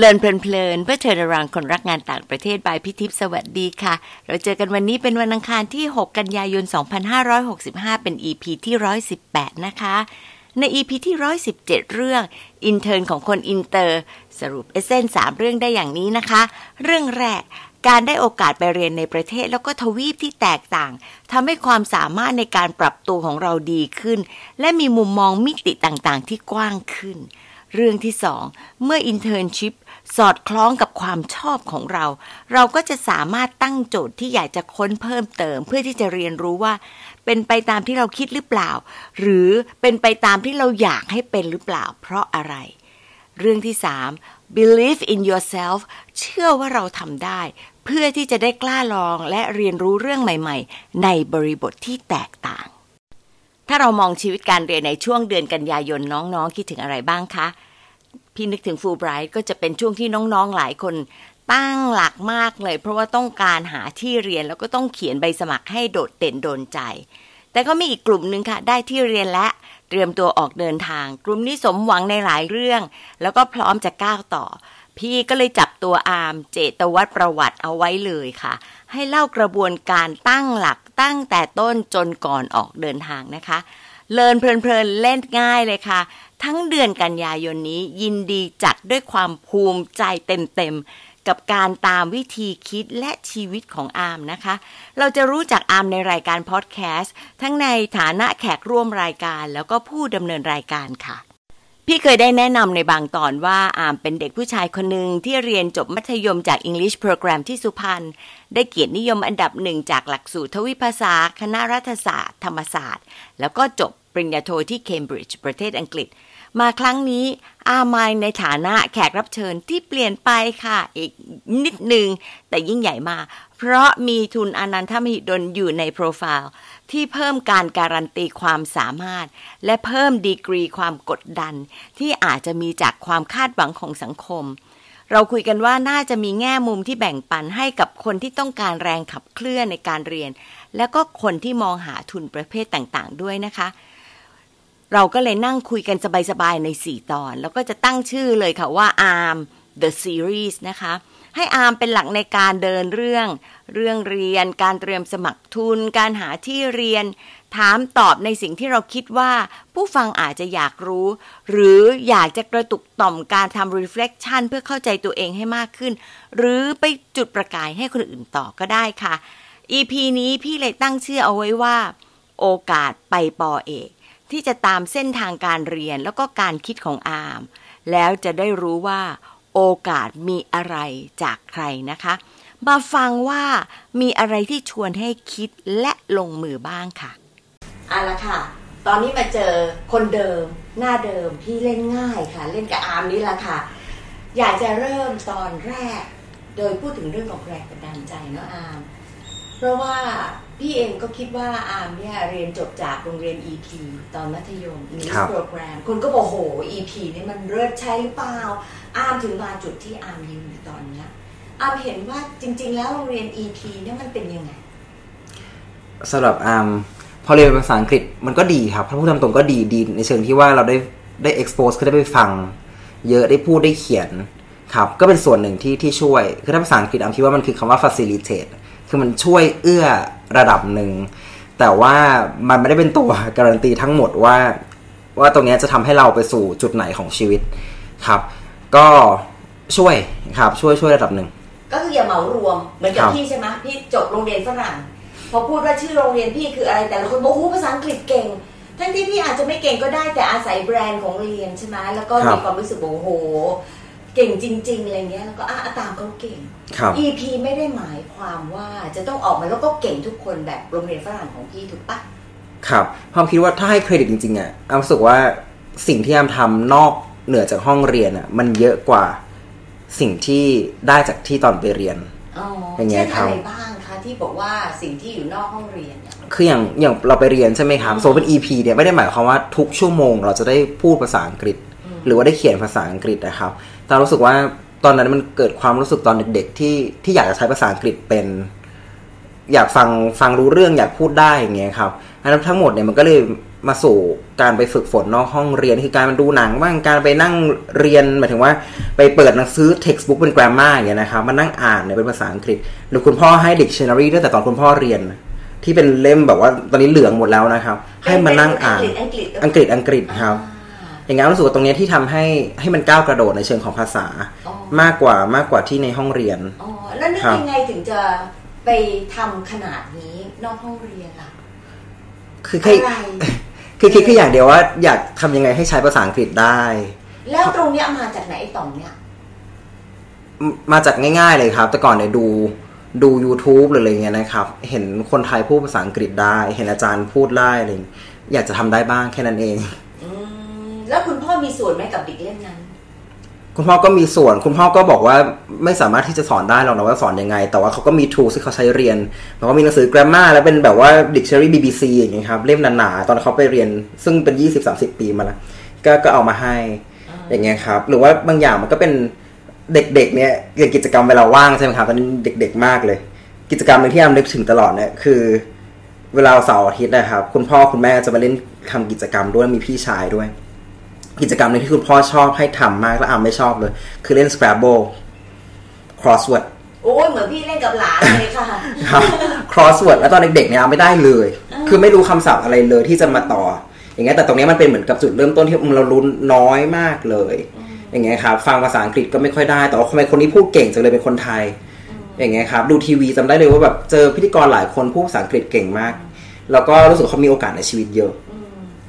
Learn เพลินๆเพื่อเชิญรังคนรักงานต่างประเทศ by พี่ทิพย์ สวัสดีค่ะ เราเจอกันวันนี้เป็นวันอังคารที่ 6 กันยายน 2565 เป็น EP ที่ 118 นะคะ ใน EP ที่ 117 เรื่อง intern ของคนอินเตอร์ สรุป essence สามเรื่องได้อย่างนี้นะคะ เรื่องแรกการได้โอกาสไปเรียนในประเทศแล้วก็ทวีปที่แตกต่างทำให้ความสามารถในการปรับตัวของเราดีขึ้น และมีมุมมองมิติต่างๆ ที่กว้างขึ้น เรื่องที่สองเมื่อ internship สอดคล้องกับความชอบของเรา เราก็จะสามารถตั้งโจทย์ที่อยากจะค้นเพิ่มเติม เพื่อที่จะเรียนรู้ว่า เป็นไปตามที่เราคิดหรือเปล่า หรือเป็นไปตามที่เราอยากให้เป็นหรือเปล่า เพราะอะไร เรื่องที่ 3 believe in yourself เชื่อว่าเราทำได้ เพื่อที่จะได้กล้าลองและเรียนรู้เรื่องใหม่ ๆ ในบริบทที่แตกต่าง ถ้าเรามองชีวิตการเรียนในช่วงเดือนกันยายนน้องๆคิดถึงอะไรบ้างคะ พี่นึกถึงฟูไบรท์ก็จะเป็นช่วงที่น้องๆหลายคนตั้งหลักมากเลย เพราะว่าต้องการหาที่เรียนแล้วก็ต้องเขียนใบสมัครให้โดดเด่นโดนใจ แต่ก็มีอีกกลุ่มหนึ่งค่ะ ได้ที่เรียนและเตรียมตัวออกเดินทาง กลุ่มนี้สมหวังในหลายเรื่อง แล้วก็พร้อมจะก้าวต่อ พี่ก็เลยจับตัวอาร์มเจตวัตรประวัติเอาไว้เลยค่ะ ให้เล่ากระบวนการตั้งหลักตั้งแต่ต้นจนก่อนออกเดินทางนะคะเลินเพลินๆเล่นง่ายเลยค่ะ ทั้งเดือนกันยายนนี้ยินดีจัดด้วยความภูมิใจเต็มๆ กับการตามวิธีคิดและชีวิตของอามนะคะ เราจะรู้จักอามในรายการพอดแคสต์ทั้งในฐานะแขกร่วมรายการแล้วก็ผู้ดำเนินรายการค่ะ พี่เคยได้แนะนำในบางตอนว่าอามเป็นเด็กผู้ชายคนหนึ่งที่เรียนจบมัธยมจาก English Program ที่สุพรรณได้เกียรตินิยมอันดับหนึ่งจากหลักสูตรทวิภาษา คณะรัฐศาสตร์ ธรรมศาสตร์ แล้วก็จบปริญญาโทที่เคมบริดจ์ประเทศอังกฤษ มาครั้งนี้อามายในฐานะแขกรับเชิญที่เปลี่ยนไปค่ะ อีกนิดหนึ่งแต่ยิ่งใหญ่มา เพราะมีทุนอนันทมหิดลอยู่ในโปรไฟล์ ที่เพิ่มการการันตีความสามารถ และเพิ่มดีกรีความกดดัน ที่อาจจะมีจากความคาดหวังของสังคม เราคุยกันว่าน่าจะมีแง่มุมที่แบ่งปันให้กับคนที่ต้องการแรงขับเคลื่อนในการเรียน แล้วก็คนที่มองหาทุนประเภทต่างๆ ด้วยนะคะ เราก็เลยนั่งคุยกันสบายๆใน 4 ตอน แล้วก็จะตั้งชื่อเลยค่ะว่า ARM The Series นะคะ ให้อาร์มเป็นหลักในการเดินเรื่อง เรื่องเรียน การเตรียมสมัครทุน การหาที่เรียน ถามตอบในสิ่งที่เราคิดว่า ผู้ฟังอาจจะอยากรู้ หรืออยากจะกระตุกต่อมการทำ reflection เพื่อเข้าใจตัวเองให้มากขึ้น หรือไปจุดประกายให้คนอื่นต่อก็ได้ค่ะ EP นี้พี่เลยตั้งชื่อเอาไว้ว่า โอกาสไปปอเอก ที่จะตามเส้นทางการเรียนแล้วก็การคิดของอาร์มแล้วจะได้รู้ว่าโอกาสมีอะไรจากใครนะคะ มาฟังว่ามีอะไรที่ชวนให้คิดและลงมือบ้างค่ะเอาละค่ะ ตอนนี้มาเจอคนเดิม หน้าเดิมพี่เล่นง่ายค่ะ เล่นกับอาร์มนี่แหละค่ะ อยากจะเริ่มตอนแรก โดยพูดถึงเรื่องของแรงบันดาลใจเนาะอาร์ม เพราะว่าพี่เองก็คิดว่าอาร์มเนี่ยเรียนจบจากโรงเรียน EP ตอนมัธยม English ครับ Program คนก็บอกโห EP นี่มันเลิศใช่หรือเปล่า อาร์มถึงมาจุดที่อาร์มยืนอยู่ตอนเนี้ยอาร์มเห็นว่าจริง ๆ แล้วโรงเรียน EP เนี่ยมันเป็นยังไงสำหรับอาร์มพอเรียนภาษาอังกฤษมันก็ดีครับถ้าพูดตามตรงก็ดีดีในเชิงที่ว่าเราได้ได้ expose คือได้ไปฟัง เยอะได้พูดได้เขียนครับก็เป็นส่วนหนึ่งที่ที่ช่วยคือถ้าภาษาอังกฤษอาร์มคิดว่ามันคือคำว่า facilitate คือมันช่วยเอื้อระดับหนึ่ง แต่ว่ามันไม่ได้เป็นตัวการันตีทั้งหมดว่า ว่าตรงเนี้ยจะทำให้เราไปสู่จุดไหนของชีวิตครับ ก็ช่วยครับช่วยช่วยระดับหนึ่ง ก็คืออย่าเหมารวมเหมือนกับครับพี่ใช่ไหมพี่จบโรงเรียนฝรั่งพอพูดว่าชื่อโรงเรียนพี่คืออะไรแต่ละคนบอกโอ้โหภาษาอังกฤษเก่งทั้งที่พี่อาจจะไม่เก่งก็ได้แต่อาศัยแบรนด์ของเรียนใช่ไหมแล้วก็ครับมีความรู้สึกว่าโอ้โห เก่งจริง ๆอะไรเงี้ยแล้วก็อะตามเขาเก่งครับ EP ไม่ได้หมายความว่าจะต้องออกมาแล้วก็เก่งทุกคนแบบโรงเรียนฝรั่งของพี่ถูกปะครับความคิดว่าถ้าให้เครดิตจริงๆอะอามรู้สึกว่าสิ่งที่อามทำนอกเหนือจากห้องเรียนอะ มันเยอะกว่าสิ่งที่ได้จากที่ตอนไปเรียนอ๋ออย่างเงี้เช่ยนครัอะบไรบ้างคะที่บอกว่าสิ่งที่อยู่นอกห้องเรียนเนี่ยคืออย่างอย่างเราไปเรียนใช่ไหมครับสมมติเป็น EP เนี่ยไม่ได้หมายความว่าทุกชั่วโมง เราจะได้พูดภาษาอังกฤษ หรือว่าได้เขียนภาษาอังกฤษนะครับ แต่รู้สึกว่าตอนนั้นมันเกิดความรู้สึกตอนเด็ก ๆ ที่ที่อยากจะใช้ภาษาอังกฤษเป็น อยากฟังฟังรู้เรื่องอยากพูดได้อย่างเงี้ยครับอันนั้นทั้งหมดเนี่ยมันก็เลยมาสู่การไปฝึกฝนนอกห้องเรียนคือการดูหนังบ้างการไปนั่งเรียนหมายถึงว่าไปเปิดหนังสือ textbook เป็น grammar อย่างเงี้ยนะครับมานั่งอ่านเนี่ยเป็นภาษาอังกฤษ หรือคุณพ่อให้ dictionary ด้วยแต่ตอนคุณพ่อเรียน ที่เป็นเล่มแบบว่าตอนนี้เหลืองหมดแล้วนะครับ ให้มานั่งอ่านอังกฤษอังกฤษอังกฤษครับ อย่างงั้นรู้สึกว่าตรงเนี้ยที่ทำให้ให้มันก้าวกระโดดในเชิงของภาษาอ๋อมากกว่ามากกว่าที่ในห้องเรียนอ๋อแล้วนึกครับยังไงถึงจะไปทำขนาดนี้นอกห้องเรียนล่ะ คือแค่อะไรคือคิดแค่อย่างเดียวว่า อยากทำยังไงให้ใช้ภาษาอังกฤษได้ แล้วตรงเนี้ยมาจากไหนไอ้ต่อมเนี่ยมมาจากง่ายๆเลยครับ แต่ก่อนเนี่ยดูดู YouTube หรืออะไรเงี้ยนะครับ เห็นคนไทยพูดภาษาอังกฤษได้ เห็นอาจารย์พูดได้อะไรอย่างเงี้ยอยากจะทำได้บ้างแค่นั้นเองอืม แล้วคุณพ่อมีส่วนไหมกับเด็กเล่มนั้น คุณพ่อก็มีส่วน คุณพ่อก็บอกว่าไม่สามารถที่จะสอนได้หรอกนะว่าสอนยังไง แต่ว่าเขาก็มี tools ที่เขาใช้เรียนแบบว่ามีหนังสือ grammar แล้วเป็นแบบว่า dictionary BBC อย่างเงี้ยครับ เล่มหนาๆตอนเขาไปเรียนซึ่งเป็น20-30ปีมาแล้วก็ก็เอามาให้อย่างเงี้ยครับ หรือว่าบางอย่างมันก็เป็นเด็กๆเนี่ยอย่างกิจกรรมเวลาว่างใช่ไหมครับตอนนี้เด็ก ๆ มากเลย กิจกรรมหนึ่งที่อามนึกถึงตลอดเนี่ยคือ เวลาเสาร์อาทิตย์นะครับ คุณพ่อคุณแม่จะมาเล่นทำกิจกรรมด้วยมีพี่ชายด้วย กิจกรรมหนึงที่คุณพ่อชอบให้ทำมากแล้วอามไม่ชอบเลย คือเล่น Scrabble crossword โอ้ยเหมือนพี่เล่นกับหลานเลยค่ะครับ crossword แล้วตอนเด็กๆเนี่ยอามไม่ได้เลย คือไม่รู้คำศัพท์อะไรเลยที่จะมาต่อ อย่างเงี้ยแต่ตรงเนี้ยมันเป็นเหมือนกับจุดเริ่มต้นที่เราลุ้นน้อยมากเลย อย่างเงี้ยครับ ฟังภาษาอังกฤษก็ไม่ค่อยได้ แต่ว่าทำไมคนนี้พูดเก่งจังเลยเป็นคนไทย อย่างเงี้ยครับ ดูทีวีจำได้เลยว่าแบบเจอพิธีกรหลายคนพูดภาษาอังกฤษเก่งมาก แล้วก็รู้สึกเขามีโอกาสในชีวิตเยอะ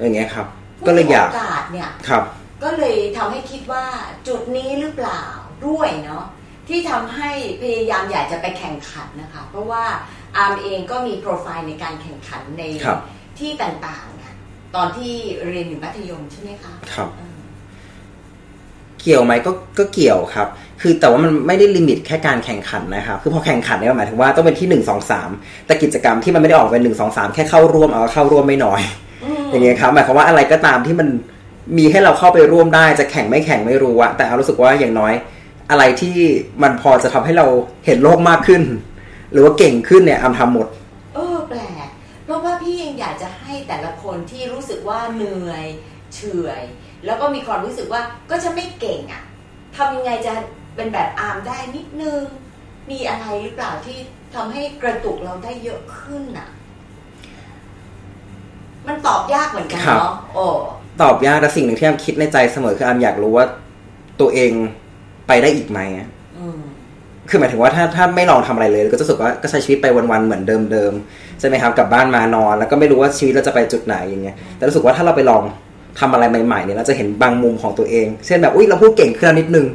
อย่างเงี้ยครับ ก็เลยอยากโอกาสเนี่ยครับ ก็เลยทำให้คิดว่าจุดนี้หรือเปล่าด้วยเนาะที่ทำให้พยายามอยากจะไปแข่งขันนะคะ เพราะว่าอาร์มเองก็มีโปรไฟล์ในการแข่งขันในครับที่ต่างๆเนี่ยตอนที่เรียนอยู่มัธยมใช่ไหมคะครับเออเกี่ยวไหมก็ก็เกี่ยวครับ คือแต่ว่ามันไม่ได้ limit แค่การแข่งขันนะครับ คือพอแข่งขันเนี่ยหมายถึงว่าต้องเป็นที่หนึ่งสองสามแต่กิจกรรมที่มันไม่ได้ออกเป็นหนึ่งสองสามแค่เข้าร่วมเอาเข้าร่วมไม่น้อย อย่างเงี้ยครับหมายความว่าอะไรก็ตามที่มันมีให้เราเข้าไปร่วมได้จะแข่งไม่แข่งไม่รู้อะแต่เอารู้สึกว่าอย่างน้อย อะไรที่มันพอจะทำให้เราเห็นโลกมากขึ้น หรือว่าเก่งขึ้นเนี่ยอามทำหมด เออแปลกเพราะว่าพี่ยังอยากจะให้แต่ละคนที่รู้สึกว่าเหนื่อยเฉื่อย แล้วก็มีความรู้สึกว่าก็จะไม่เก่งอะ่ะทำยังไงจะเป็นแบบอาร์มได้นิดนึง มีอะไรหรือเปล่าที่ทำให้กระตุกเราได้เยอะขึ้นอะ มันตอบยากเหมือนกันครับเนาะโอ้ตอบยากแต่สิ่งหนึ่งที่อามคิดในใจเสมอคืออามอยากรู้ว่าตัวเองไปได้อีกไหมอะอืมคือหมายถึงว่าถ้าถ้าไม่ลองทำอะไรเลย ก็จะรู้สึกว่าก็ใช้ชีวิตไปวันๆเหมือนเดิมๆใช่ไหมครับกลับบ้านมานอน แล้วก็ไม่รู้ว่าชีวิตเราจะไปจุดไหนอย่างเงี้ยแต่รู้สึกว่าถ้าเราไปลองทำอะไรใหม่ๆเนี่ยเราจะเห็นบางมุมของตัวเอง เช่นแบบอุ้ยเราพูดเก่งขึ้นแล้วนิดนึง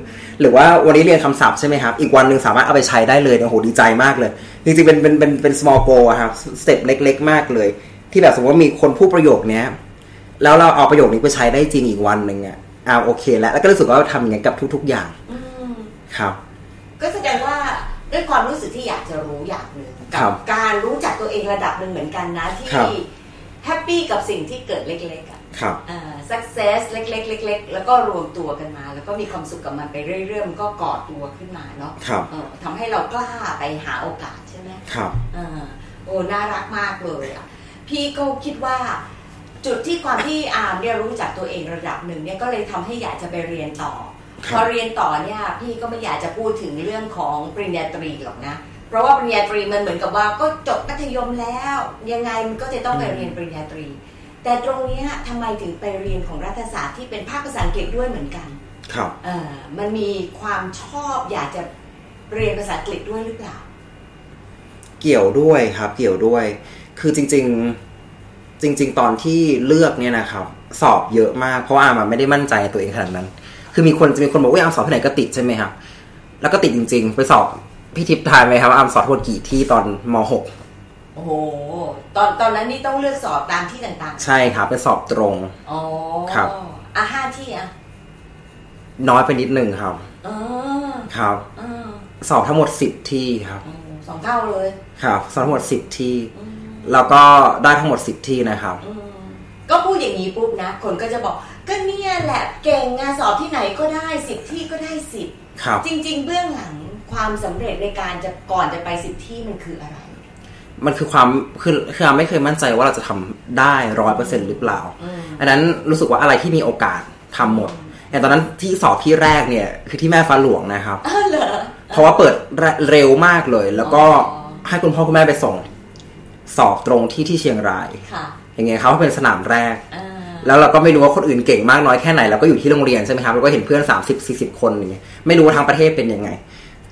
หรือว่าวันนี้เรียนคำศัพท์ใช่ไหมครับ อีกวันหนึ่งสามารถเอาไปใช้ได้เลยเนี่ยโอ้โหดีใจมากเลย จริงๆเป็นเป็นเป็นเป็น small goal อะครับสเต็ปเล็ก ๆ มากเลย ที่แบบสมมติว่ามีคนพูดประโยคเนี้ย แล้วเราเอาประโยคนี้ไปใช้ได้จริงอีกวันหนึ่งอะอ่าโอเคแล้วแล้วก็รู้สึกว่าทำอย่างนี้ยกับทุก ๆ อย่างอืมครับ ก็แสดงว่าด้วยความรู้สึกที่อยากจะรู้อย่างหนึ่งครักับการรู้จักตัวเองระดับหนึ่งเหมือนกันนะที่ครับhappy กับสิ่งที่เกิดเล็กๆอะครับอ่า success เล็กๆเล็กๆแล้วก็รวมตัวกันมา แล้วก็มีความสุขกับมันไปเรื่อยๆมันก็ก่อตัวขึ้นมาเนาะครับเออทำให้เรากล้าไปหาโอกาสใช่ไหมครับอ่าโอ้น่ารักมากเลยอะ พี่ก็คิดว่าจุดที่ความที่อาร์มเนี่ยรู้จักตัวเองระดับหนึ่งเนี่ยก็เลยทำให้อยากจะไปเรียนต่อครับพอเรียนต่อเนี่ยพี่ก็ไม่อยากจะพูดถึงเรื่องของปริญญาตรีหรอกนะ เพราะว่าปริญญาตรีมันเหมือนกับว่าก็จบมัธยมแล้ว ยังไงมันก็จะต้องไปเรียนปริญญาตรี แต่ตรงเนี้ยทำไมถึงไปเรียนของรัฐศาสตร์ที่เป็นภาคภาษาอังกฤษด้วยเหมือนกัน ครับเออมันมีความชอบอยากจะเรียนภาษาอังกฤษด้วยหรือเปล่า เกี่ยวด้วยครับ เกี่ยวด้วย คือจริง ๆ จริง ๆ ตอนที่เลือกเนี่ยนะครับ สอบเยอะมากเพราะว่าอาร์มอะไม่ได้มั่นใจในตัวเองขนาดนั้น คือมีคนจะมีคนบอกว่าอาร์มสอบที่ไหนก็ติดใช่ไหมครับ แล้วก็ติดจริง ๆ ไปสอบพี่ทิพย์ทายไหมครับว่าอาร์มสอบทั้งหมดกี่ที่ตอนม .6 โอ้โหตอนตอนนั้นนี่ต้องเลือกสอบตามที่ต่างใช่ครับเป็นสอบตรงๆอ๋อครับอะห้าที่อะน้อยไปนิดนึงครับอ๋อครับอ๋อสอบทั้งหมดสิบที่ครับอ๋อสองเท่าเลย ครับ สอบทั้งหมดสิบที่อืม แล้วก็ได้ทั้งหมดสิบที่นะครับอืมก็พูดอย่างนี้ปุ๊บนะ คนก็จะบอก ก็เนี่ยแหละเก่งงานสอบที่ไหนก็ได้สิบที่ก็ได้สิบครับจริง ๆ เบื้องหลังความสำเร็จในการจะก่อนจะไปสิบที่มันคืออะไรจมันคือความคือคืออาไม่เคยมั่นใจว่าเราจะทำได้ร้อยเปอร์เซ็นหรือเปล่า อันนั้นรู้สึกว่าอะไรที่มีโอกาสทำหมดอย่างตอนนั้นที่สอบที่แรกเนี่ยคือที่แม่ฟ้าหลวงนะครับอ้าวเหรอเพราะว่าเปิดเร็วมากเลย แล้วก็ให้คุณพ่อคุณแม่ไปส่ง สอบตรงที่ที่เชียงรายค่ะอย่างเงี้ยเขาเป็นสนามแรกอ่าแล้วเราก็ไม่รู้ว่าคนอื่นเก่งมากน้อยแค่ไหนเราก็อยู่ที่โรงเรียนใช่ไหมครับเราก็เห็นเพื่อน 30 40 คนอย่างเงี้ยไม่รู้ว่าทางประเทศเป็นยังไง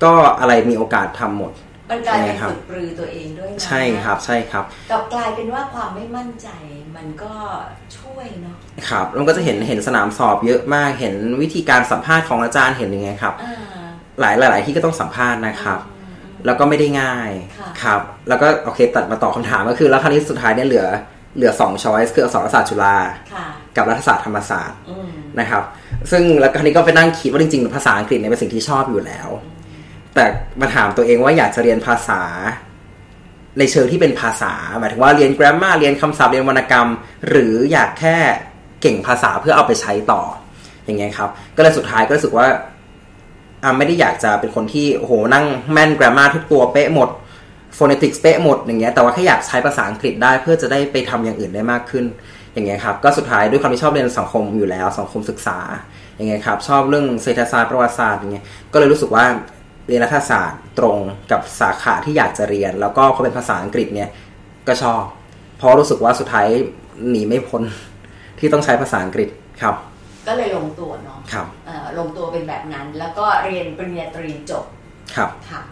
ก็อะไรมีโอกาสทำหมดมันกลายเป็นใช่ครับฝึกปรือตัวเองด้วยนะใช่ครับใช่ครับกลับกลายเป็นว่าความไม่มั่นใจมันก็ช่วยเนาะครับแล้วก็จะเห็นเห็นสนามสอบเยอะมากเห็นวิธีการสัมภาษณ์ของอาจารย์เห็นยังไงครับอ่าหลายหลายๆที่ก็ต้องสัมภาษณ์นะครับ แล้วก็ไม่ได้ง่ายค่ะครับ แล้วก็โอเคตัดมาตอบคำถามก็คือแล้วคราวนี้สุดท้ายเนี่ยเหลือเหลือสองช้อยส์คืออักษรศาสตร์จุฬาค่ะกับรัฐศาสตร์ธรรมศาสตร์อืมนะครับ ซึ่งแล้วคราวนี้ก็ไปนั่งคิดว่าจริงๆภาษาอังกฤษเนี่ยเป็นสิ่งที่ชอบอยู่แล้ว แต่มาถามตัวเองว่าอยากจะเรียนภาษา ในเชิงที่เป็นภาษาหมายถึงว่าเรียน grammar เรียนคำศัพท์เรียนวรรณกรรม หรืออยากแค่เก่งภาษาเพื่อเอาไปใช้ต่ออย่างเงี้ยครับ ก็เลยสุดท้ายก็รู้สึกว่า อ่าไม่ได้อยากจะเป็นคนที่โหนั่งแม่น grammar ทุกตัวเป๊ะหมด phonetics เป๊ะหมดอย่างเงี้ยแต่ว่าแค่อยากใช้ภาษาอังกฤษได้เพื่อจะได้ไปทำอย่างอื่นได้มากขึ้น อย่างเงี้ยครับก็สุดท้ายด้วยความที่ชอบเรียนสังคมอยู่แล้วสังคมศึกษาอย่างเงี้ยครับชอบเรื่องเศรษฐศาสตร์ประวัติศาสตร์อย่างเงี้ยก็เลยรู้สึกว่าเรียนรัฐศาสตร์ตรงกับสาขาที่อยากจะเรียน แล้วก็พอเป็นภาษาอังกฤษเนี่ยก็ชอบ เพราะรู้สึกว่าสุดท้ายหนีไม่พ้นที่ต้องใช้ภาษาอังกฤษครับ ก็เลยลงตัวเนาะครับเอ่อลงตัวเป็นแบบนั้น แล้วก็เรียนปริญญาตรีจบครับค่ะ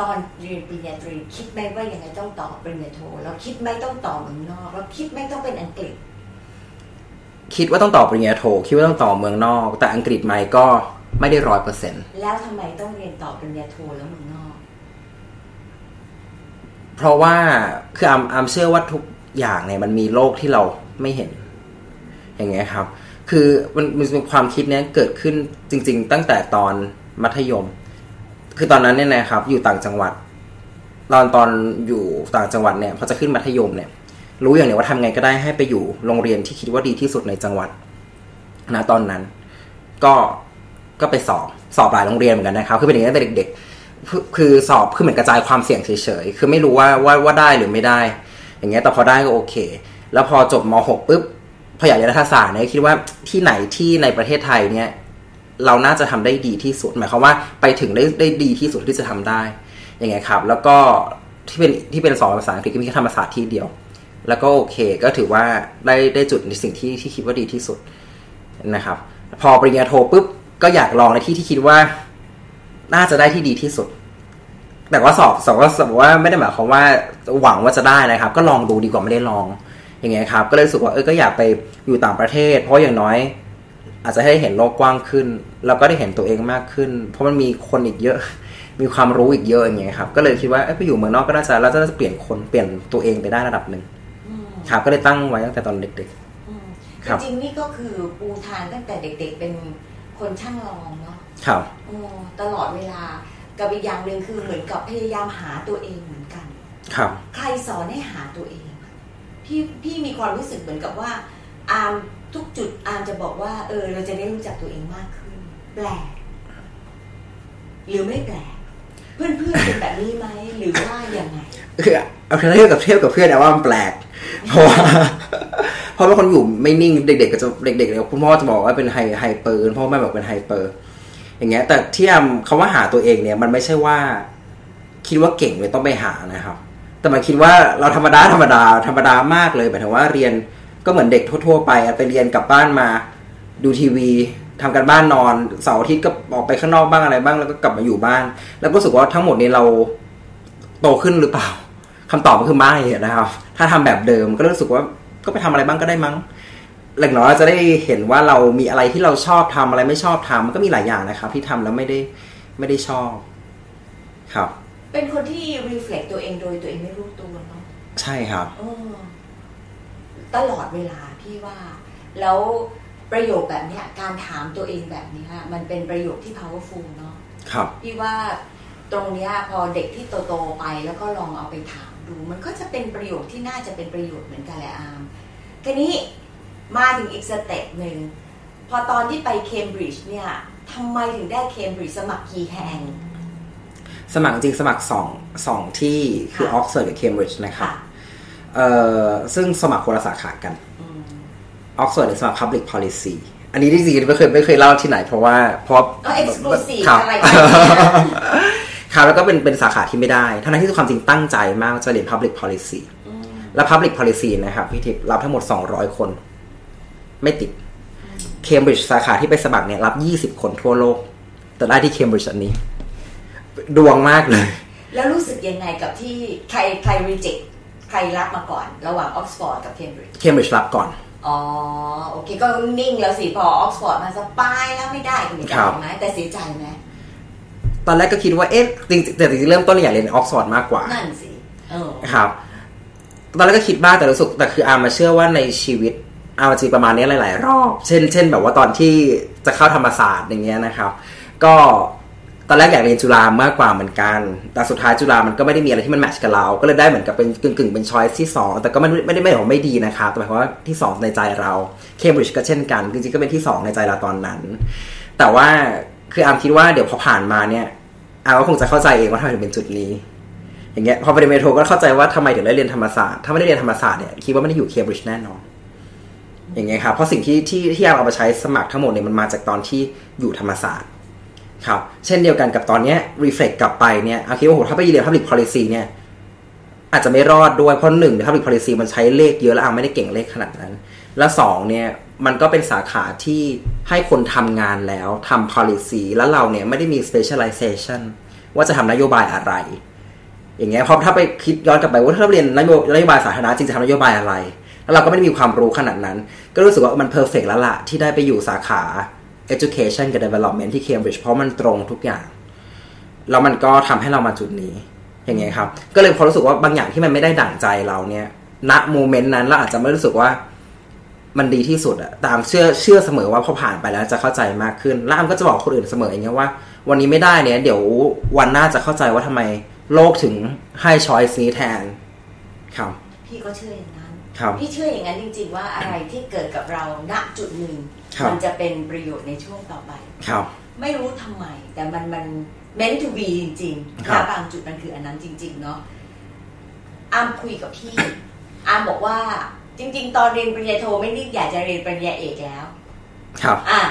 ตอนเรียนปริญญาตรีคิดไหมว่ายังไงต้องต่อปริญญาโทแล้วคิดไหมต้องต่อเมืองนอกแล้วคิดไหมต้องเป็นอังกฤษ คิดว่าต้องต่อปริญญาโทคิดว่าต้องต่อเมืองนอก แต่อังกฤษไหมก็ไม่ได้ร้อยเปอร์เซ็นต์แล้วทำไมต้องเรียนต่อปริญญาโทแล้วเมืองนอก เพราะว่าคืออามอามเชื่อว่าทุกอย่างเนี่ยมันมีโลกที่เราไม่เห็น อย่างเงี้ยครับ คือมันมันมีความคิดเนี้ยเกิดขึ้นจริง ๆ ตั้งแต่ตอนมัธยม คือตอนนั้นเนี่ยนะครับ อยู่ต่างจังหวัด ตอนตอนอยู่ต่างจังหวัดเนี่ยพอจะขึ้นมัธยมเนี่ย รู้อย่างเดียวว่าทำไงก็ได้ให้ไปอยู่โรงเรียนที่คิดว่าดีที่สุดในจังหวัดนะตอนนั้น ก็ก็ไปสอบสอบหลายโรงเรียนเหมือนกันนะครับ คือเป็นอย่างนี้ตั้งแต่เด็ก ๆ คือคือสอบคือเหมือนกระจายความเสี่ยงเฉยๆคือไม่รู้ว่าว่าว่าได้หรือไม่ได้ อย่างเงี้ยแต่พอได้ก็โอเค แล้วพอจบม .6 ปุ๊บ พออยากเรียนรัฐศาสตร์เนี่ยคิดว่าที่ไหนที่ในประเทศไทยเนี่ยเราน่าจะทำได้ดีที่สุด หมายความว่าไปถึงได้ได้ดีที่สุดที่จะทำได้อย่างเงี้ยครับ แล้วก็ที่เป็นที่เป็นสอนภาษาอังกฤษก็มีแค่ธรรมศาสตร์ที่เดียว แล้วก็โอเคก็ถือว่าได้ได้จุดในสิ่งที่ที่คิดว่าดีที่สุดนะครับ พอปริญญาโทปุ๊บก็อยากลองในที่ที่คิดว่า น่าจะได้ที่ดีที่สุด แต่ว่าสอบสอบว่าสอบว่าไม่ได้หมายความว่าหวังว่าจะได้นะครับ ก็ลองดูดีกว่าไม่ได้ลอง อย่างเงี้ยครับก็เลยรู้สึกว่าเออก็อยากไปอยู่ต่างประเทศ เพราะอย่างน้อย อาจจะให้เห็นโลกกว้างขึ้น แล้วก็ได้เห็นตัวเองมากขึ้น เพราะมันมีคนอีกเยอะ มีความรู้อีกเยอะอย่างเงี้ยครับก็เลยคิดว่าเอ้ยไปอยู่เมืองนอกก็น่าจะแล้วจะเปลี่ยนคนเปลี่ยนตัวเองไปได้ระดับหนึ่งอืมครับก็เลยตั้งไว้ตั้งแต่ตอนเด็กอืมครับจริงๆนี่ก็คือปูทางตั้งแต่เด็ก ๆ เป็นคนช่างลองเนาะๆครับโอ้ตลอดเวลากับอีกอย่างหนึ่งคือเหมือนกับพยายามหาตัวเองเหมือนกัน ครับ ใครสอนให้หาตัวเอง พี่พี่มีความรู้สึกเหมือนกับว่าอาร์มทุกจุดอาร์มจะบอกว่า เออ เราจะได้รู้จักตัวเองมากขึ้น แปลก หรือไม่แปลก เพื่อนเพื่อนเป็นแบบนี้ไหมหรือว่าอยังไงคือเอาเทียบกับเทียบกับเพื่อนเนี่ว่ามันแปลก เพราะว่าเพราะเป็นคนอยู่ไม่นิ่งเด็กๆก็จะเด็กๆเนี่ยคุณพ่อจะบอกว่าเป็น hy- hyper พ่อแม่บอกเป็น hyper อย่างเงี้ย แต่ที่อำคำว่าหาตัวเองเนี่ย มันไม่ใช่ว่า คิดว่าเก่งเลยต้องไปหานะครับ แต่มาคิดว่าเราธรรมดาธรรมดาธรรมดามากเลยหมายถึงว่าเรียนก็เหมือนเด็กทั่วๆไปไปเรียนกลับบ้านมาดูทีวีทำการบ้านนอนเสาร์อาทิตย์ก็ออกไปข้างนอกบ้างอะไรบ้างแล้วก็กลับมาอยู่บ้าน แล้วก็รู้สึกว่าทั้งหมดนี้เราโตขึ้นหรือเปล่าคำตอบก็คือไม่นะครับ ถ้าทำแบบเดิมก็รู้สึกว่าก็ไปทำอะไรบ้างก็ได้มั้งหลักน้อยจะได้เห็นว่าเรามีอะไรที่เราชอบทำอะไรไม่ชอบทำมันก็มีหลายอย่างนะครับ ที่ทำแล้วไม่ได้ไม่ได้ชอบครับ เป็นคนที่รีเฟล็กตัวเองโดยตัวเองไม่รู้ตัวเนาะใช่ครับเออตลอดเวลาพี่ว่า แล้วประโยคแบบเนี้ย การถามตัวเองแบบเนี้ยมันเป็นประโยคที่ powerful เนาะครับ พี่ว่าตรงเนี้ยพอเด็กที่โตๆไปแล้วก็ลองเอาไปถามดู มันก็จะเป็นประโยชน์ที่น่าจะเป็นประโยชน์เหมือนกันแหละอาร์มทีนี้มาถึงอีก step หนึ่งพอตอนที่ไปเคมบริดจ์เนี่ยทำไมถึงได้เคมบริดจ์สมัครกี่แห่ง สมัครจริงสมัครสองสองที่คือค่ะออกซฟอร์ดกับเคมบริดจ์นะครับค่ะเอ่อซึ่งสมัครคนละสาขากันออกซฟอร์ดในสมัคร Public Policy อันนี้ที่จริงๆไม่เคยไม่เคยเล่าที่ไหน เพราะว่าเพราะก็ exclusive ครับอะไรอย่างเงี้ยครับแล้วก็เป็นเป็นสาขาที่ไม่ได้ทั้งๆที่ความจริงตั้งใจมากว่าจะเรียน Public Policy และ Public Policy นะครับพี่ทิพย์รับทั้งหมด 200 คน ไม่ติดเคมบริดจ์สาขาที่ไปสมัครเนี่ยรับ 20 คนทั่วโลก แต่ได้ที่เคมบริดจ์อันนี้ ดวงมากเลย แล้วรู้สึกยังไงกับที่ใครใคร reject ใครรับมาก่อน ระหว่างออกซฟอร์ดกับเคมบริดจ์เคมบริดจ์รับก่อน อ๋อ โอเค ก็นิ่งแล้วสิ พอออกซฟอร์ดมาสปายแล้วไม่ได้ก็ไม่ได้ครับไหมแต่เสียใจไหมตอนแรกก็คิดว่าเอ๊ะจริงๆแต่จริงๆเริ่มต้นอยากเรียนออกซฟอร์ดมากกว่า นั่นสิเออครับ ตอนแรกก็คิดบ้างแต่รู้สึกแต่คืออาร์มเชื่อว่าในชีวิตอาร์มเจอประมาณนี้หลาย ๆ รอบ เช่น เช่น แบบว่าตอนที่จะเข้าธรรมศาสตร์อย่างเงี้ยนะครับ ก็ ตอนแรกอยากเรียนจุฬามากกว่าเหมือนกัน แต่สุดท้ายจุฬามันก็ไม่ได้มีอะไรที่มัน match กับเรา ก็เลยได้เหมือนกับเป็นกึ่งกึ่งๆเป็น choice ที่สองแต่ก็ไม่ไม่ได้ไม่ได้บอกว่าไม่ดีนะครับแต่หมายความว่าที่สองในใจเราเคมบริดจ์ก็เช่นกันจริงๆก็เป็นที่สองในใจเราตอนนั้น แต่ว่าคืออามคิดว่าเดี๋ยวพอผ่านมาเนี่ยอามก็คงจะเข้าใจเองว่าทำไมถึงเป็นจุดนี้ อย่างเงี้ยพอไปเรียนเมโทรก็เข้าใจว่าทำไมถึงได้เรียนธรรมศาสตร์ถ้าไม่ได้เรียนธรรมศาสตร์เนี่ยคิดว่าไม่ได้อยู่เคมบริดจ์แน่นอนอย่างเงี้ยครับเพราะสิ่งที่ที่ที่เอามาใช้สมัครทั้งหมดเนี่ยมันมาจากตอนที่อยู่ธรรมศาสตร์ ครับ เช่นเดียวกันกับตอนนี้รีเฟล็กกลับไปเนี่ยเอาคิดว่าโหถ้าไปเรียน public policy เนี่ยอาจจะไม่รอดด้วยเพราะหนึ่ง public policy มันใช้เลขเยอะแล้วอาไม่ได้เก่งเลขขนาดนั้น แล้วสองเนี่ยมันก็เป็นสาขาที่ให้คนทำงานแล้วทำ policy แล้วเราเนี่ยไม่ได้มี specialization ว่าจะทำนโยบายอะไร อย่างเงี้ยเพราะถ้าไปคิดย้อนกลับไปว่าถ้าเราเรียนนโยนโยบายสาธารณะจริงจะทำนโยบายอะไร แล้วเราก็ไม่ได้มีความรู้ขนาดนั้น ก็รู้สึกว่ามันเพอร์เฟกแล้วล่ะที่ได้ไปอยู่สาขา education กับ development ที่ Cambridge เพราะมันตรงทุกอย่าง แล้วมันก็ทำให้เรามาจุดนี้อย่างเงี้ยครับ ก็เลยพอรู้สึกว่าบางอย่างที่มันไม่ได้ดั่งใจเราเนี่ยณโมเมนต์นั้นเราอาจจะไม่รู้สึกว่ามันดีที่สุดอะตามเชื่อเชื่อเสมอว่าพอผ่านไปแล้วจะเข้าใจมากขึ้นแล้วอามก็จะบอกคนอื่นเสมออย่างเงี้ยว่า วันนี้ไม่ได้เนี่ย เดี๋ยววันหน้าจะเข้าใจว่าทำไมโลกถึงให้ช้อยส์นี้แทนครับ พี่ก็เชื่ออย่างนั้น พี่เชื่ออย่างนั้นจริง ๆ ว่าอะไรที่เกิดกับเราณจุดหนึ่งครับมันจะเป็นประโยชน์ในช่วงต่อไปครับไม่รู้ทำไม แต่มันมัน meant to be จริงๆครัและบบางจุดมันคืออันนั้นจริง ๆ เนาะอามคุยกับพี่ อามบอกว่า จริง ๆ ตอนเรียนปริญญาโทไม่ได้อยากจะเรียนปริญญาเอกแล้ว ครับ อะ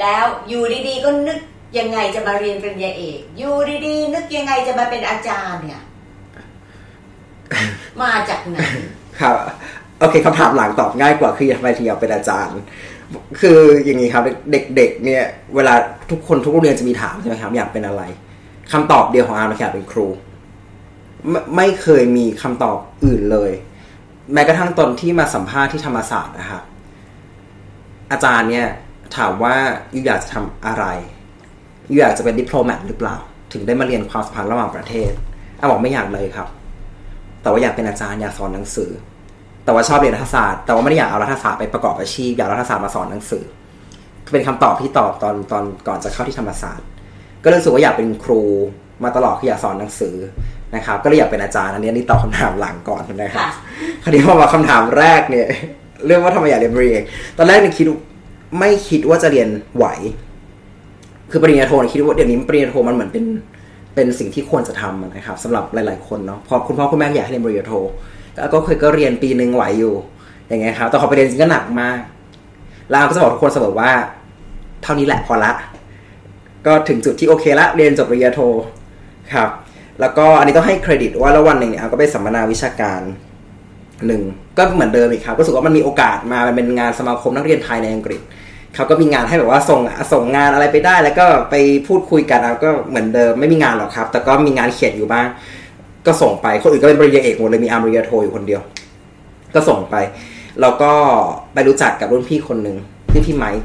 แล้วอยู่ดีๆก็นึกยังไงจะมาเรียนปริญญาเอก อยู่ดีๆนึกยังไงจะมาเป็นอาจารย์เนี่ย มาจากไหน ครับโอเคคำถามหลังตอบง่ายกว่าคือทำไมถึงอยากเป็นอาจารย์ คืออย่างนี้ครับเด็ก ๆ เนี่ย เวลาทุกคนทุกโรงเรียนจะมีถามใช่ไหมครับอยากเป็นอะไรคำตอบเดียวของอาร์มคืออยากเป็นครู ไม่ไม่เคยมีคำตอบอื่นเลย แม้กระทั่งตอนที่มาสัมภาษณ์ที่ธรรมศาสตร์นะครับอาจารย์เนี่ยถามว่ายูอยากจะทำอะไรยูอยากจะเป็นดิปโลแมตหรือเปล่า ถึงได้มาเรียนความสัมพันธ์ระหว่างประเทศอาบอกไม่อยากเลยครับ แต่ว่าอยากเป็นอาจารย์อยากสอนหนังสือ แต่ว่าชอบเรียนรัฐศาสตร์แต่ว่าไม่ได้อยากเอารัฐศาสตร์ไปประกอบอาชีพอยากเอารัฐศาสตร์มาสอนหนังสือเป็นคำตอบที่ตอบตอนตอนก่อนจะเข้าที่ธรรมศาสตร์ ก็รู้สึกว่าอยากเป็นครูมาตลอดคืออยากสอนหนังสือนะครับ ก็เลยอยากเป็นอาจารย์อันนี้อันนี้ตอบคำถามหลังก่อนนะครับค่ะคราวนี้พอมาคำถามแรกเนี่ย เรื่องว่าทำไมอยากเรียนปริญญาเอกตอนแรกเนี่ยคิดไม่คิดว่าจะเรียนไหว คือปริญญาโทเนี่ยคิดว่าเดี๋ยวนี้ปริญญาโทมันเหมือนเป็น เป็นสิ่งที่ควรจะทำนะครับสำหรับหลาย ๆ คนเนาะพอคุณพ่อคุณแม่อยากให้เรียนปริญญาโทแล้วก็เคยก็เรียนปีหนึ่งไหวอยู่ อย่างเงี้ยครับแต่พอไปเรียนจริงก็หนักมากแล้วก็จะบอกทุกคนเสมอว่า เท่านี้แหละพอละ ก็ถึงจุดที่โอเคละเรียนจบปริญญาโทครับ แล้วก็อันนี้ต้องให้เครดิตว่าแล้ววันหนึ่งเนี่ยก็ไปสัมมนาวิชาการหนึ่งก็เหมือนเดิมอีกครับก็รู้สึกว่ามันมีโอกาสมามันเป็นงานสมาคมนักเรียนไทยในอังกฤษ เขาก็มีงานให้แบบว่าส่งส่งงานอะไรไปได้ แล้วก็ไปพูดคุยกันก็เหมือนเดิมไม่มีงานหรอกครับ แต่ก็มีงานเขียนอยู่บ้าง ก็ส่งไปคนอื่นก็เป็นปริญญาเอกหมดเลยมีอาร์มปริญญาโทอยู่คนเดียว ก็ส่งไปแล้วก็ไปรู้จักกับรุ่นพี่คนหนึ่งที่พี่ไมค์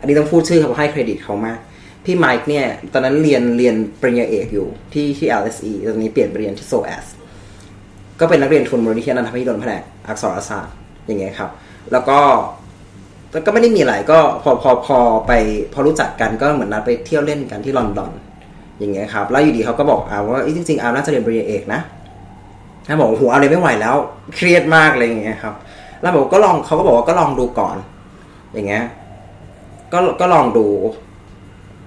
อันนี้ต้องพูดชื่อเขาให้เครดิตเขามากพี่ไมค์เนี่ยตอนนั้นเรียนเรียนปริญญาเอกอยู่ที่ที่ LSE ตอนนี้เปลี่ยนไปเรียนที่ SOAS ก็เป็นนักเรียนทุนมูลนิธินันทพิดลแผนกอักษรศาสตร์อย่างเงี้ยครับ แล้วก็ แล้วก็ไม่ได้มีอะไรก็พอพอพอไปพอรู้จักกันก็เหมือนนัดไปเที่ยวเล่นกันที่ลอนดอนอย่างเงี้ยครับ แล้วอยู่ดีเขาก็บอกอาว่าเอ้ยจริงๆอาน่าจะเรียนปริญญาเอกนะอาบอกโอ้โหอาเลยไม่ไหวแล้ว เครียดมากเลยอย่างเงี้ยครับ แล้วบอกก็ลองเขาก็บอกว่าก็ลองดูก่อน อย่างเงี้ย ก็ก็ลองดู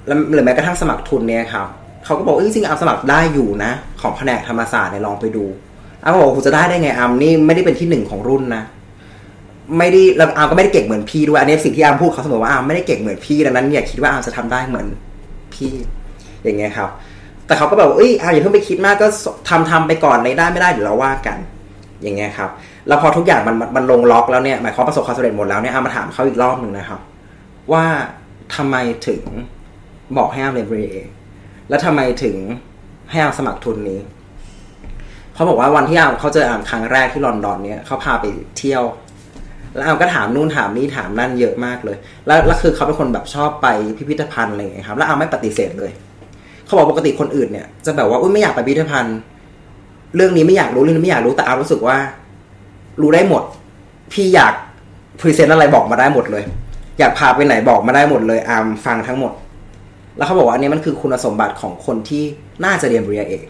แล้วหรือแม้กระทั่งสมัครทุนเนี่ยครับเขาก็บอกเอจริงๆอามสมัครได้อยู่นะ ของแผนกธรรมศาสตร์เนี่ยลองไปดูอามบอกคุณจะได้ได้ไงอามนี่ไม่ได้เป็นที่หนึ่งของรุ่นนะ ไม่ได้แล้วอามก็ไม่ได้เก่งเหมือนพี่ด้วยอันนี้สิ่งที่อามพูดเขาเสมอว่าอามไม่ได้เก่งเหมือนพี่ดังนั้นอย่าคิดว่าอามจะทำได้เหมือนพี่ อย่างเงี้ยครับ แต่เขาก็แบบเอ้ยอามอย่าเพิ่งไปคิดมากก็ทำทำไปก่อนในได้ไม่ได้เดี๋ยวเราว่ากัน อย่างเงี้ยครับ แล้วพอทุกอย่างมันมันลงล็อกแล้วเนี่ยหมายความประสบความสำเร็จหมดแล้วเนี่ยอามมาถามเขาอีกรอบหนึ่งนะครับ ว่าทำไมถึงบอกให้อามเรียนบริเองแล้วทำไมถึงให้อามสมัครทุนนี้เขาบอกว่าวันที่อามเขาเจออามครั้งแรกที่ลอนดอนเนี่ยเขาพาไปเที่ยว แล้วอามก็ถามนู่นถามนี่ถามนั่นเยอะมากเลย แล้วแล้วคือเขาเป็นคนแบบชอบไปพิพิธภัณฑ์อะไรอย่างเงี้ยครับ แล้วอามไม่ปฏิเสธเลย เขาบอกปกติคนอื่นเนี่ย จะแบบว่าอุ้ยไม่อยากไปพิพิธภัณฑ์ เรื่องนี้ไม่อยากรู้เรื่องนี้ไม่อยากรู้แต่อามรู้สึกว่า รู้ได้หมด พี่อยากพรีเซนต์อะไรบอกมาได้หมดเลย อยากพาไปไหนบอกมาได้หมดเลยอามฟังทั้งหมด แล้วเขาบอกว่าอันนี้มันคือคุณสมบัติของคนที่น่าจะเรียนปริญญาเอก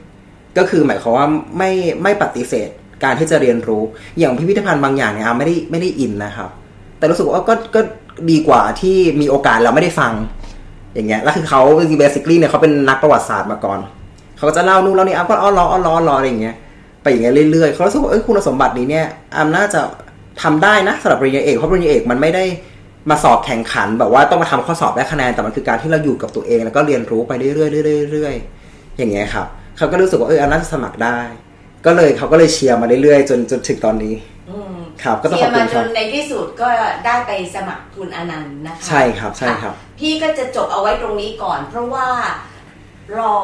ก็คือหมายความว่าไม่ไม่ปฏิเสธ การที่จะเรียนรู้ อย่างพิพิธภัณฑ์บางอย่างเนี่ยอาไม่ได้ไม่ได้อินนะครับ แต่รู้สึกว่าก็ก็ดีกว่าที่มีโอกาสเราไม่ได้ฟัง อย่างเงี้ยแล้วคือเขาจริงเบสิคลี่เนี่ยเขาเป็นนักประวัติศาสตร์มาก่อนเขาก็จะเล่านู่นเล่านี่อาก็อ้อล้ออ้อล้อล้ออะไรอย่างเงี้ยไปอย่างเงี้ยเรื่อยๆเขารู้สึกว่าเออคุณสมบัตินี้เนี่ยอามน่าจะทำได้นะสำหรับปริญญาเอกเพราะปริญญาเอกมันไม่ได้มาสอบแข่งขัน แบบว่าต้องมาทำข้อสอบได้คะแนนแต่มันคือการที่เราอยู่กับตัวเอง แล้วก็เรียนรู้ไปเรื่อยๆเรื่อยๆเรื่อยๆอย่างเงี้ยครับเขาก็รู้สึกว่าเอออันน่าจะสมัครได้ ก็เลยเขาก็เลยเชียร์มาเรื่อยๆ จนจนถึงตอนนี้อืมครับก็ต้องเชีขยอบร์คุมาณจครับนในที่สุดก็ได้ไปสมัครทุนอนันต์นะคะใช่ครับใช่ครับะพี่ก็จะจบเอาไว้ตรงนี้ก่อน เพราะว่ารอ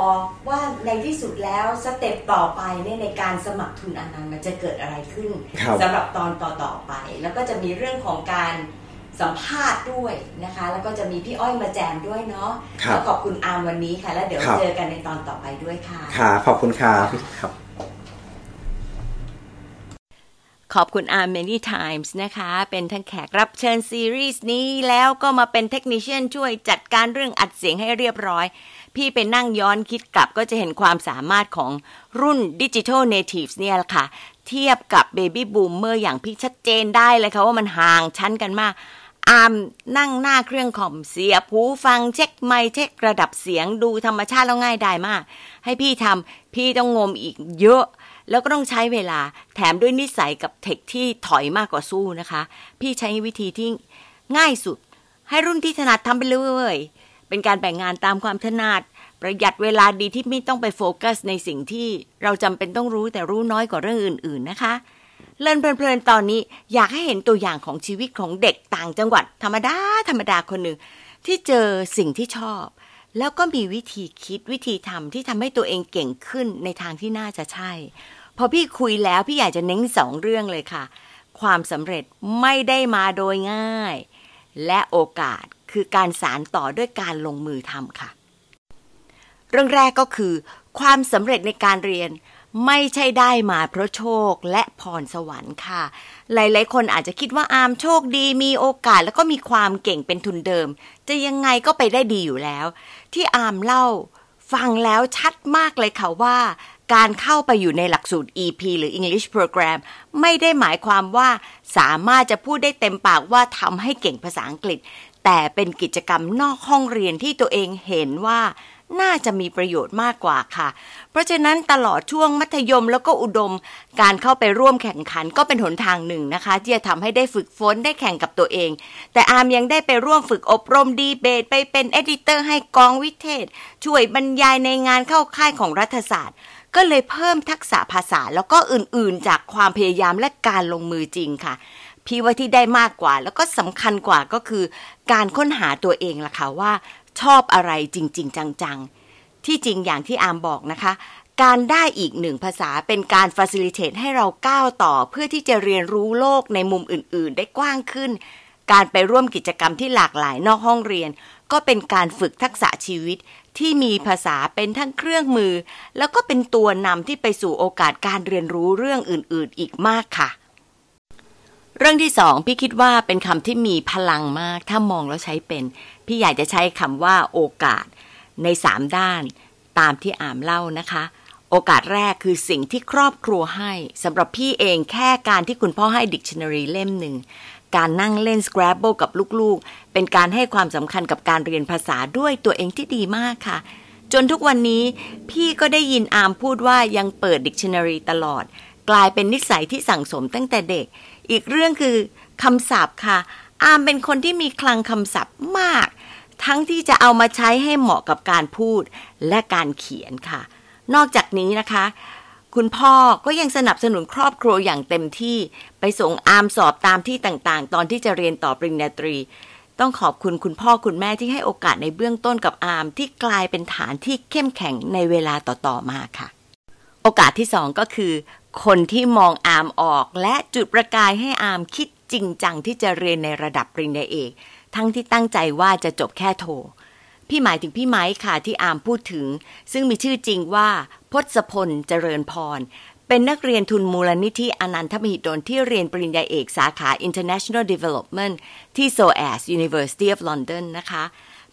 ว่าในที่สุดแล้วสเต็ปต่อไปเนี่ยในการสมัครทุนอนันต์มันจะเกิดอะไรขึ้นครับสำหรับตอนต่อๆไป แล้วก็จะมีเรื่องของการสัมภาษณ์ด้วยนะคะ แล้วก็จะมีพี่อ้อยมาแจมด้วยเนาะครับแล้วขอบคุณอาร์มวันนี้ค่ะ แล้วเดี๋ยวครับเจอกันในตอนต่อไปด้วยค่ะค่ะขอบคุณครับครับ ขอบคุณอาร์ many times นะคะ เป็นทั้งแขกรับเชิญซีรีส์นี้ แล้วก็มาเป็น technician ช่วยจัดการเรื่องอัดเสียงให้เรียบร้อย พี่ไปนั่งย้อนคิดกลับก็จะเห็นความสามารถของรุ่น digital natives เนี่ยแหละค่ะ เทียบกับ baby boomer อย่างพี่ชัดเจนได้เลยค่ะว่ามันห่างชั้นกันมากอามนั่งหน้าเครื่องคอมเสียบหูฟังเช็คไมค์เช็คระดับเสียงดูธรรมชาติแล้วง่ายได้มาก ให้พี่ทำพี่ต้องงมอีกเยอะ แล้วก็ต้องใช้เวลาแถมด้วยนิสัยกับเทคที่ถอยมากกว่าสู้นะคะ พี่ใช้วิธีที่ง่ายสุด ให้รุ่นที่ถนัดทำไปเลย เป็นการแบ่งงานตามความถนัด ประหยัดเวลาดีที่ไม่ต้องไปโฟกัสในสิ่งที่เราจำเป็นต้องรู้แต่รู้น้อยกว่าเรื่องอื่น ๆนะคะเล่นเพลินๆตอนนี้อยากให้เห็นตัวอย่างของชีวิตของเด็กต่างจังหวัด ธรรมดาธรรมดาคนหนึ่งที่เจอสิ่งที่ชอบ แล้วก็มีวิธีคิดวิธีทำที่ทำให้ตัวเองเก่งขึ้นในทางที่น่าจะใช่ พอพี่คุยแล้วพี่อยากจะเน้นสองเรื่องเลยค่ะ ความสำเร็จไม่ได้มาโดยง่าย และโอกาสคือการสารต่อด้วยการลงมือทำค่ะ เรื่องแรกก็คือ ความสำเร็จในการเรียนไม่ใช่ได้มาเพราะโชคและพรสวรรค์ค่ะ หลายๆ คนอาจจะคิดว่าอามโชคดีมีโอกาสแล้วก็มีความเก่งเป็นทุนเดิม จะยังไงก็ไปได้ดีอยู่แล้ว ที่อามเล่า ฟังแล้วชัดมากเลยค่ะว่า การเข้าไปอยู่ในหลักสูตร EP หรือ English Program ไม่ได้หมายความว่าสามารถจะพูดได้เต็มปากว่าทำให้เก่งภาษาอังกฤษ แต่เป็นกิจกรรมนอกห้องเรียนที่ตัวเองเห็นว่าน่าจะมีประโยชน์มากกว่าค่ะ เพราะฉะนั้นตลอดช่วงมัธยมแล้วก็อุดม การเข้าไปร่วมแข่งขันก็เป็นหนทางหนึ่งนะคะ ที่จะทำให้ได้ฝึกฝนได้แข่งกับตัวเอง แต่อาร์มยังได้ไปร่วมฝึกอบรมดีเบต ไปเป็นเอดิเตอร์ให้กองวิเทศ ช่วยบรรยายในงานเข้าค่ายของรัฐศาสตร์ ก็เลยเพิ่มทักษะภาษาแล้วก็อื่นๆ จากความพยายามและการลงมือจริงค่ะ พี่ว่าที่ได้มากกว่า แล้วก็สำคัญกว่าก็คือ การค้นหาตัวเองล่ะค่ะว่า ชอบอะไรจริง ๆ จังๆ ที่จริงอย่างที่อามบอกนะคะการได้อีกหนึ่งภาษาเป็นการฟ a ซิลิเ t e ให้เราก้าวต่อเพื่อที่จะเรียนรู้โลกในมุมอื่น ๆ ได้กว้างขึ้น การไปร่วมกิจกรรมที่หลากหลายนอกห้องเรียน ก็เป็นการฝึกทักษะชีวิต ที่มีภาษาเป็นทั้งเครื่องมือ แล้วก็เป็นตัวนำที่ไปสู่โอกาสการเรียนรู้เรื่องอื่นๆอีกมากค่ะ เรื่องที่สองพี่คิดว่าเป็นคำที่มีพลังมาก ถ้ามองแล้วใช้เป็น พี่อยากจะใช้คำว่าโอกาสในสามด้าน ตามที่อามเล่านะคะ โอกาสแรกคือสิ่งที่ครอบครัวให้สำหรับพี่เองแค่การที่คุณพ่อให้ Dictionary เล่มหนึ่ง การนั่งเล่น Scrabble กับลูกๆ เป็นการให้ความสำคัญกับการเรียนภาษาด้วยตัวเองที่ดีมากค่ะ จนทุกวันนี้พี่ก็ได้ยินอามพูดว่ายังเปิดดิกชันนารีตลอด กลายเป็นนิสัยที่สั่งสมตั้งแต่เด็ก อีกเรื่องคือคำศัพท์ค่ะ อามเป็นคนที่มีคลังคำศัพท์มาก ทั้งที่จะเอามาใช้ให้เหมาะกับการพูดและการเขียนค่ะ นอกจากนี้นะคะ คุณพ่อก็ยังสนับสนุนครอบครัวอย่างเต็มที่ไปส่งอามสอบตามที่ต่างๆ ตอนที่จะเรียนต่อปริญญาตรี ต้องขอบคุณคุณพ่อคุณแม่ที่ให้โอกาสในเบื้องต้นกับอามที่กลายเป็นฐานที่เข้มแข็งในเวลาต่อๆมาค่ะ โอกาสที่สองก็คือ คนที่มองอามออกและจุดประกายให้อามคิดจริงจังที่จะเรียนในระดับปริญญาเอก ทั้งที่ตั้งใจว่าจะจบแค่โท พี่หมายถึงพี่ไม้ค่ะที่อามพูดถึง ซึ่งมีชื่อจริงว่าพศพลเจริญพร เป็นนักเรียนทุนมูลนิธิอนันทมหิดลที่เรียนปริญญาเอกสาขา International Development ที่ SOAS University of London นะคะ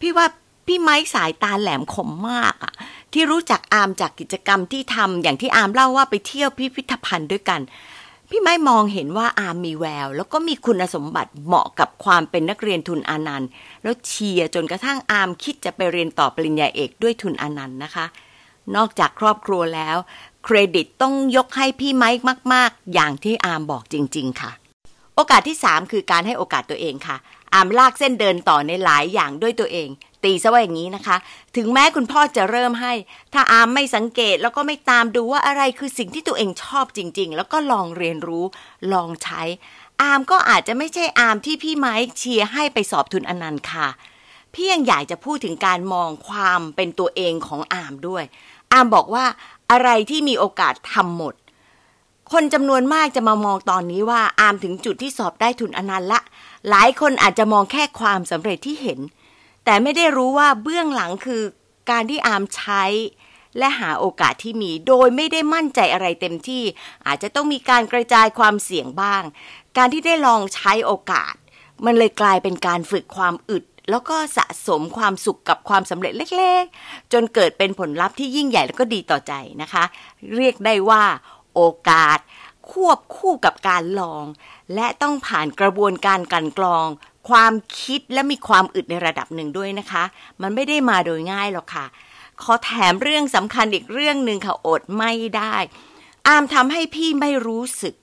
พี่ว่าพี่ไม้สายตาแหลมคมมากอะที่รู้จักอามจากกิจกรรมที่ทำอย่างที่อามเล่าว่าไปเที่ยวพิพิธภัณฑ์ด้วยกัน พี่ไม้มองเห็นว่าอามมีแวว แล้วก็มีคุณสมบัติเหมาะกับความเป็นนักเรียนทุนอานันต์แล้วเชียร์จนกระทั่งอามคิดจะไปเรียนต่อปริญญาเอกด้วยทุนอานันต์นะคะ นอกจากครอบครัวแล้ว เครดิตต้องยกให้พี่ไม้มาก ๆ อย่างที่อามบอกจริง ๆ ค่ะ โอกาสที่ 3 คือการให้โอกาสตัวเองค่ะ อามลากเส้นเดินต่อในหลายอย่างด้วยตัวเอง ตีซะว่าอย่างนี้นะคะ ถึงแม้คุณพ่อจะเริ่มให้ ถ้าอามไม่สังเกตแล้วก็ไม่ตามดูว่าอะไรคือสิ่งที่ตัวเองชอบจริง ๆ แล้วก็ลองเรียนรู้ ลองใช้ อามก็อาจจะไม่ใช่อามที่พี่ไม้เชียร์ให้ไปสอบทุนอนันต์ค่ะพี่ยังอยากจะพูดถึงการมองความเป็นตัวเองของอามด้วย อามบอกว่าอะไรที่มีโอกาสทำหมด คนจำนวนมากจะมามองตอนนี้ว่าอามถึงจุดที่สอบได้ทุนอนันต์ละ หลายคนอาจจะมองแค่ความสำเร็จที่เห็น แต่ไม่ได้รู้ว่าเบื้องหลังคือการที่อามใช้ และหาโอกาสที่มี โดยไม่ได้มั่นใจอะไรเต็มที่ อาจจะต้องมีการกระจายความเสี่ยงบ้าง การที่ได้ลองใช้โอกาส มันเลยกลายเป็นการฝึกความอึดแล้วก็สะสมความสุขกับความสำเร็จเล็กๆ จนเกิดเป็นผลลัพธ์ที่ยิ่งใหญ่แล้วก็ดีต่อใจนะคะ เรียกได้ว่า โอกาส ควบคู่กับการลอง และต้องผ่านกระบวนการกลันกรอง ความคิดและมีความอึดในระดับหนึ่งด้วยนะคะ มันไม่ได้มาโดยง่ายหรอกค่ะ ขอแถมเรื่องสำคัญอีกเรื่องหนึ่งค่ะอดไม่ได้ อามทำให้พี่ไม่รู้สึก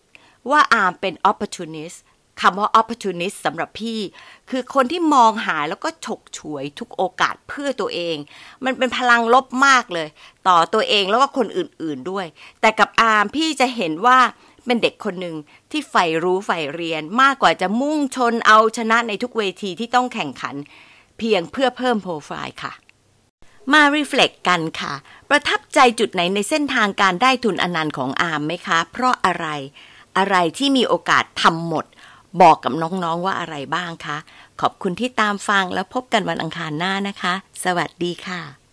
ว่าอามเป็น opportunist คำว่า opportunist สำหรับพี่ คือคนที่มองหาแล้วก็ฉกฉวยทุกโอกาสเพื่อตัวเอง มันเป็นพลังลบมากเลย ต่อตัวเองแล้วก็คนอื่นๆด้วย แต่กับอาร์มพี่จะเห็นว่า เป็นเด็กคนหนึ่งที่ใฝ่รู้ใฝ่เรียนมากกว่าจะมุ่งชนเอาชนะในทุกเวทีที่ต้องแข่งขัน เพียงเพื่อเพิ่มโปรไฟล์ค่ะ มา reflect กันค่ะ ประทับใจจุดไหนในเส้นทางการได้ทุนอนันต์ของอาร์มไหมคะ เพราะอะไรอะไรที่มีโอกาสทำหมด บอกกับน้องๆว่าอะไรบ้างคะ ขอบคุณที่ตามฟังแล้วพบกันวันอังคารหน้านะคะ สวัสดีค่ะ